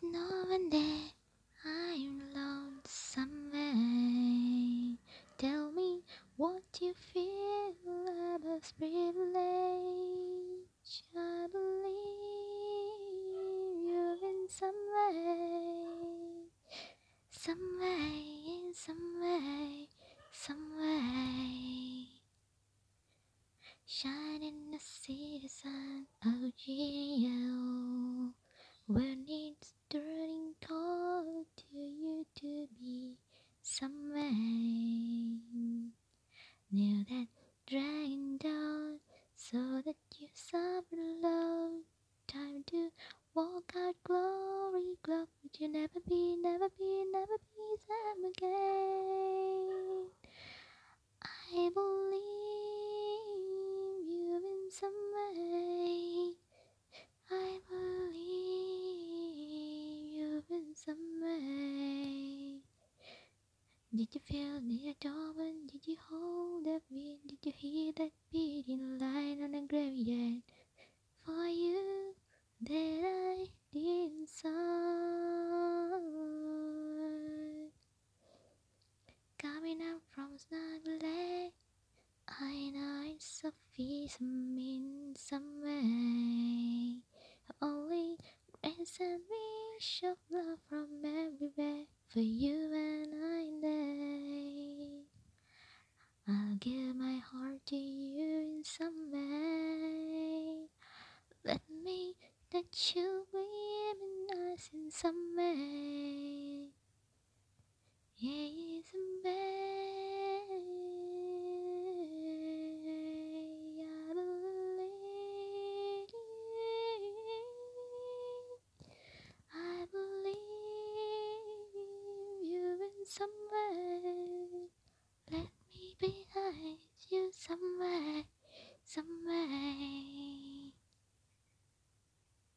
No one there. I'm alone somewhere. Tell me what you feel. Must privilege. I believe you're in some way, some way, in some way, some way. Shine in the city sun, oh GL. When it's somewhere near that dragging down so that you suffer alone. Time to walk out glory clock, but you never be, never be, never be them again. I believe you in some way. I believe you in some way. Did you feel the dawn? Did you hold that wind? Did you hear that beating line on the graveyard? For you that I did inside. Coming up from snuggle I know it's a fearsome in some way. Only grace and wish of love from everywhere for you and I day. You in some way. Let me touch you with us in some way. Yeah, some way. I believe. I believe you in some. Let me behind you somewhere, somewhere.